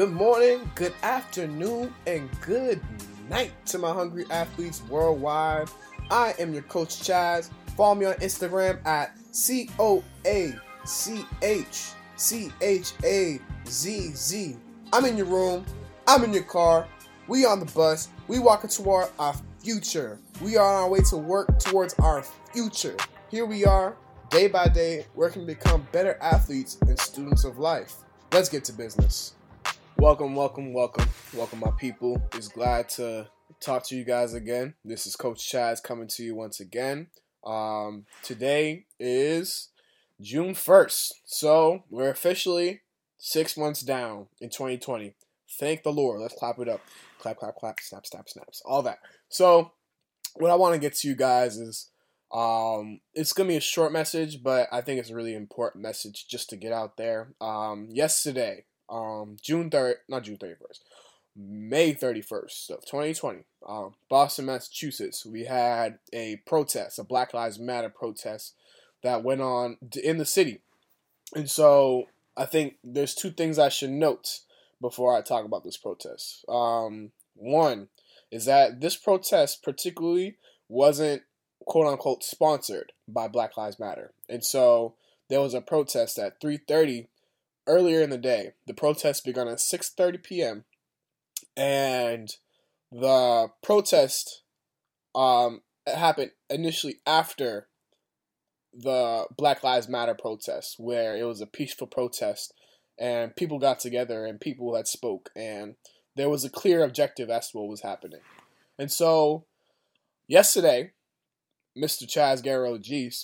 Good morning, good afternoon, and good night to my hungry athletes worldwide. I am your coach Chaz. Follow me on Instagram at C O A C H C H A Z Z. I'm in your room, I'm in your car, we on the bus, we walking toward our future. We are on our way to work towards our future. Here we are, day by day, working to become better athletes and students of life. Let's get to business. Welcome, welcome, welcome, welcome, my people. It's glad to talk to you guys again. This is Coach Chaz coming to you once again. Um, today is June 1st, so we're officially six months down in 2020. Thank the Lord. Let's clap it up. Clap, clap, clap, snap, snap, snaps, all that. So, what I want to get to you guys is um, it's gonna be a short message, but I think it's a really important message just to get out there. Um, yesterday, um, June 3rd, not June 31st, May 31st of 2020, um, Boston, Massachusetts, we had a protest, a Black Lives Matter protest that went on in the city. And so I think there's two things I should note before I talk about this protest. Um, one is that this protest particularly wasn't quote unquote sponsored by Black Lives Matter. And so there was a protest at 3:30 earlier in the day. The protest began at 6:30 p.m. and the protest um, happened initially after the Black Lives Matter protest, where it was a peaceful protest and people got together and people had spoke and there was a clear objective as to what was happening. And so yesterday, Mr. Chaz Guerrero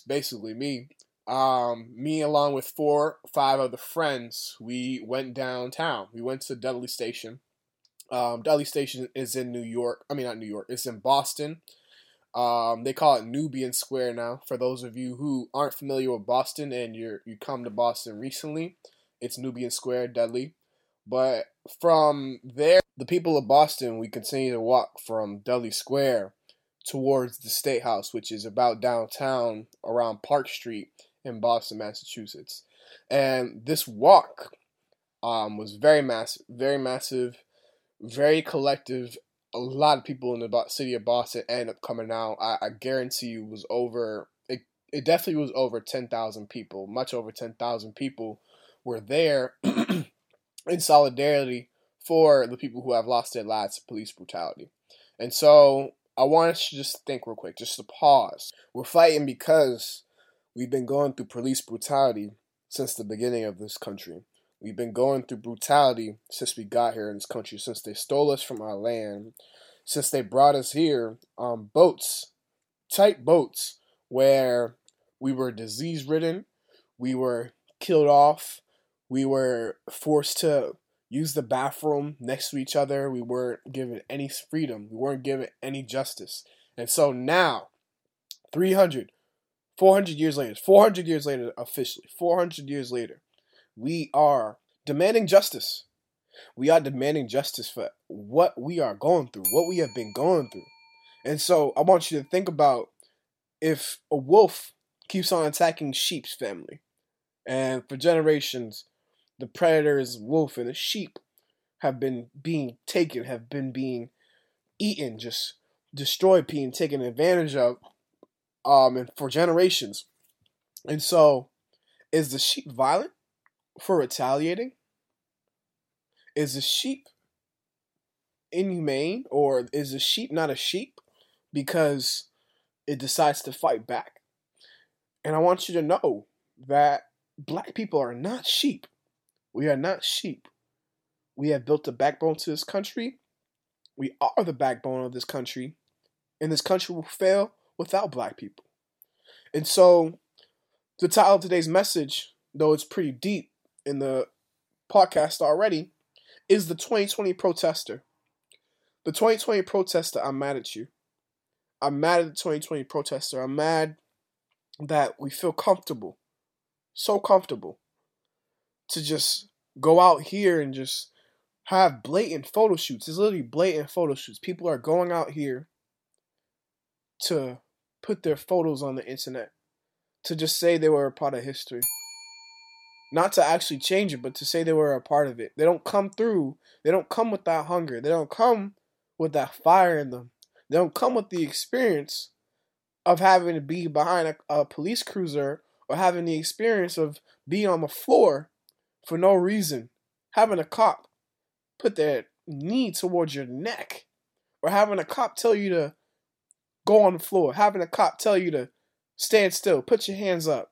basically me, um, me along with four, five other friends, we went downtown. We went to Dudley Station. Um, Dudley Station is in New York. I mean, not New York. It's in Boston. Um, they call it Nubian Square now. For those of you who aren't familiar with Boston and you're you come to Boston recently, it's Nubian Square, Dudley. But from there, the people of Boston, we continue to walk from Dudley Square towards the State House, which is about downtown around Park Street in Boston, Massachusetts. And this walk um, was very massive, very massive, very collective. A lot of people in the city of Boston ended up coming out. I, I guarantee you was over. It, it definitely was over ten thousand people, much over ten thousand people were there in solidarity for the people who have lost their lives to police brutality. And so I want us to just think real quick, just to pause. We're fighting because we've been going through police brutality since the beginning of this country. We've been going through brutality since we got here in this country, since they stole us from our land, since they brought us here on boats, tight boats, where we were disease ridden, we were killed off, we were forced to use the bathroom next to each other. We weren't given any freedom. We weren't given any justice. And so now, 300, 400 years later, 400 years later, officially, 400 years later, we are demanding justice. We are demanding justice for what we are going through, what we have been going through. And so I want you to think about if a wolf keeps on attacking sheep's family, and for generations, the predators, wolf and the sheep have been being taken, have been being eaten, just destroyed, being taken advantage of, um, and for generations. And so, is the sheep violent for retaliating? Is the sheep inhumane, or is the sheep not a sheep because it decides to fight back? And I want you to know that black people are not sheep. We are not sheep. We have built a backbone to this country. We are the backbone of this country. And this country will fail without black people. And so, the title of today's message, though it's pretty deep in the podcast already, is the 2020 protester. The 2020 protester, I'm mad at you. I'm mad at the 2020 protester. I'm mad that we feel comfortable, so comfortable, to just go out here and just have blatant photo shoots. It's literally blatant photo shoots. People are going out here to put their photos on the internet, to just say they were a part of history. not to actually change it, but to say they were a part of it. They don't come through. They don't come with that hunger. They don't come with that fire in them. They don't come with the experience of having to be behind a, a police cruiser or having the experience of being on the floor for no reason, having a cop put their knee towards your neck, or having a cop tell you to go on the floor, having a cop tell you to stand still, put your hands up.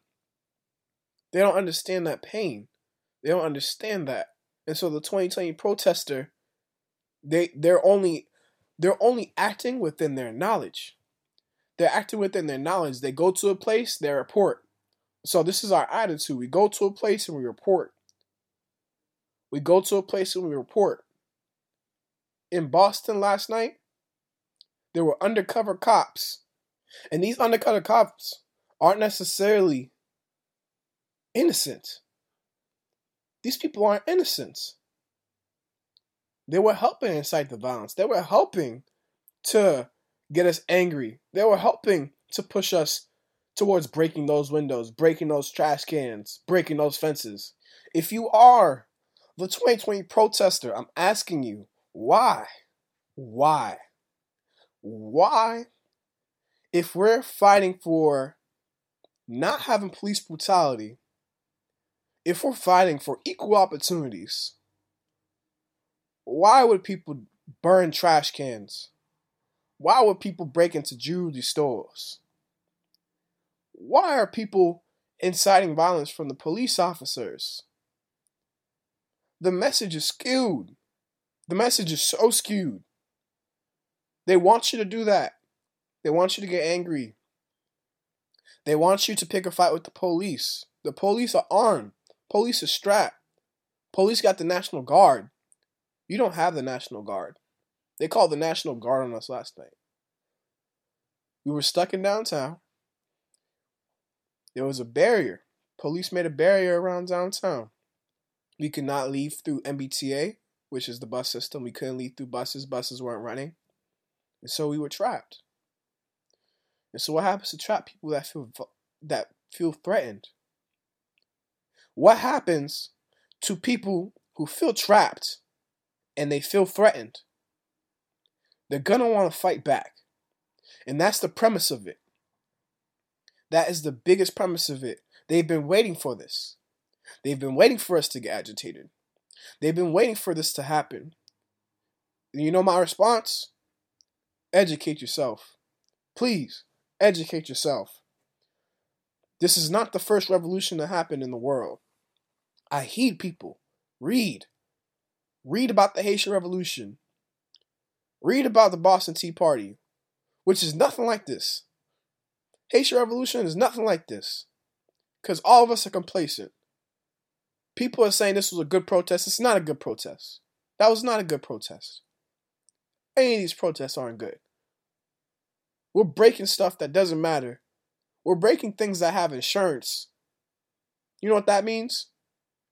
They don't understand that pain. They don't understand that. And so the 2020 protester, they they're only they're only acting within their knowledge. They're acting within their knowledge. They go to a place, they report. So this is our attitude. We go to a place and we report. We go to a place and we report. In Boston last night, there were undercover cops. And these undercover cops aren't necessarily innocent. These people aren't innocent. They were helping incite the violence. They were helping to get us angry. They were helping to push us towards breaking those windows, breaking those trash cans, breaking those fences. If you are the 2020 protester, I'm asking you, why? Why? Why? If we're fighting for not having police brutality, if we're fighting for equal opportunities, why would people burn trash cans? Why would people break into jewelry stores? Why are people inciting violence from the police officers? The message is skewed. The message is so skewed. They want you to do that. They want you to get angry. They want you to pick a fight with the police. The police are armed. Police are strapped. Police got the National Guard. You don't have the National Guard. They called the National Guard on us last night. We were stuck in downtown. There was a barrier. Police made a barrier around downtown. We could not leave through MBTA, which is the bus system. We couldn't leave through buses. Buses weren't running. And so we were trapped. And so what happens to trapped people that feel that feel threatened? What happens to people who feel trapped and they feel threatened? They're to want to fight back. And that's the premise of it. That is the biggest premise of it. They've been waiting for this. They've been waiting for us to get agitated. They've been waiting for this to happen. And you know my response? Educate yourself. Please, educate yourself. This is not the first revolution to happen in the world. I heed people. Read. Read about the Haitian Revolution. Read about the Boston Tea Party, which is nothing like this. Haitian Revolution is nothing like this. Because all of us are complacent. People are saying this was a good protest. It's not a good protest. That was not a good protest. Any of these protests aren't good. We're breaking stuff that doesn't matter. We're breaking things that have insurance. You know what that means?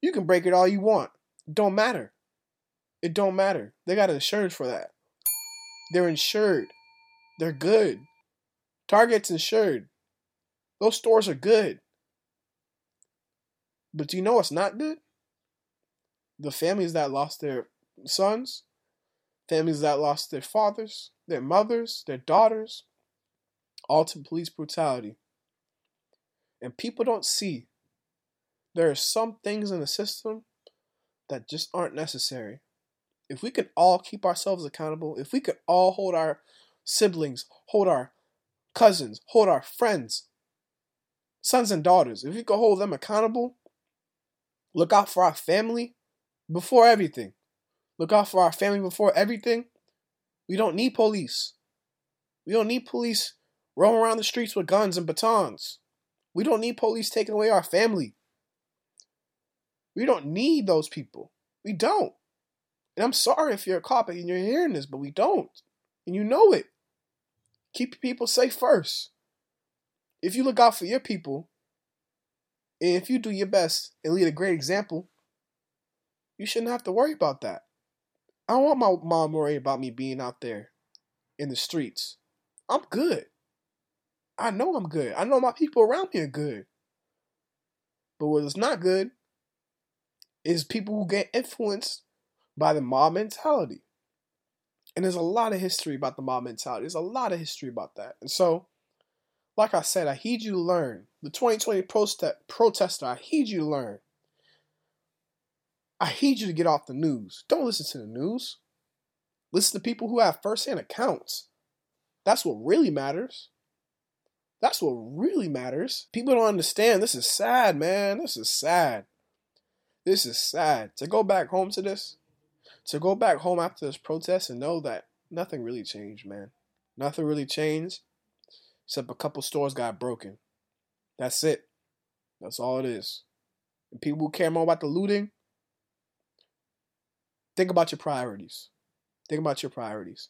You can break it all you want. It don't matter. It don't matter. They got insurance for that. They're insured. They're good. Target's insured. Those stores are good. But do you know what's not good? The families that lost their sons, families that lost their fathers, their mothers, their daughters, all to police brutality. And people don't see there are some things in the system that just aren't necessary. If we could all keep ourselves accountable, if we could all hold our siblings, hold our cousins, hold our friends, sons and daughters, if we could hold them accountable, look out for our family before everything. Look out for our family before everything. We don't need police. We don't need police roaming around the streets with guns and batons. We don't need police taking away our family. We don't need those people. We don't. And I'm sorry if you're a cop and you're hearing this, but we don't. And you know it. Keep people safe first. If you look out for your people, and if you do your best and lead a great example, you shouldn't have to worry about that. I don't want my mom worrying about me being out there in the streets. I'm good. I know I'm good. I know my people around me are good. But what is not good is people who get influenced by the mob mentality. And there's a lot of history about the mob mentality. There's a lot of history about that. And so, like I said, I heed you to learn. The 2020 proste- protester, I heed you to learn. I heed you to get off the news. Don't listen to the news. Listen to people who have firsthand accounts. That's what really matters. That's what really matters. People don't understand. This is sad, man. This is sad. This is sad. To go back home to this, to go back home after this protest and know that nothing really changed, man. Nothing really changed except a couple stores got broken. That's it. That's all it is. And people who care more about the looting, think about your priorities. Think about your priorities.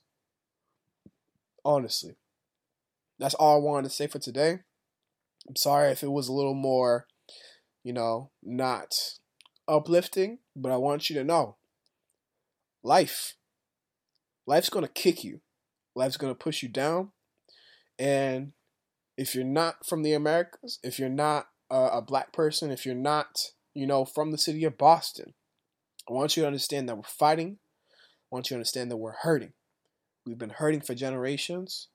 Honestly. That's all I wanted to say for today. I'm sorry if it was a little more, you know, not uplifting, but I want you to know life. Life's going to kick you. Life's going to push you down. And if you're not from the Americas, if you're not a, a black person, if you're not, you know, from the city of Boston, I want you to understand that we're fighting. I want you to understand that we're hurting. We've been hurting for generations,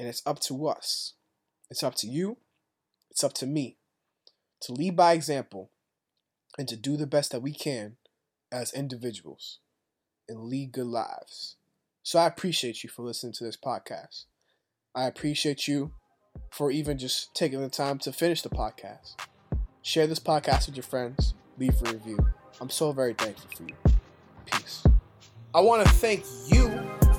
and it's up to us. It's up to you. It's up to me to lead by example and to do the best that we can as individuals and lead good lives. So I appreciate you for listening to this podcast. I appreciate you for even just taking the time to finish the podcast. Share this podcast with your friends. Leave a review. I'm so very thankful for you. Peace. I want to thank you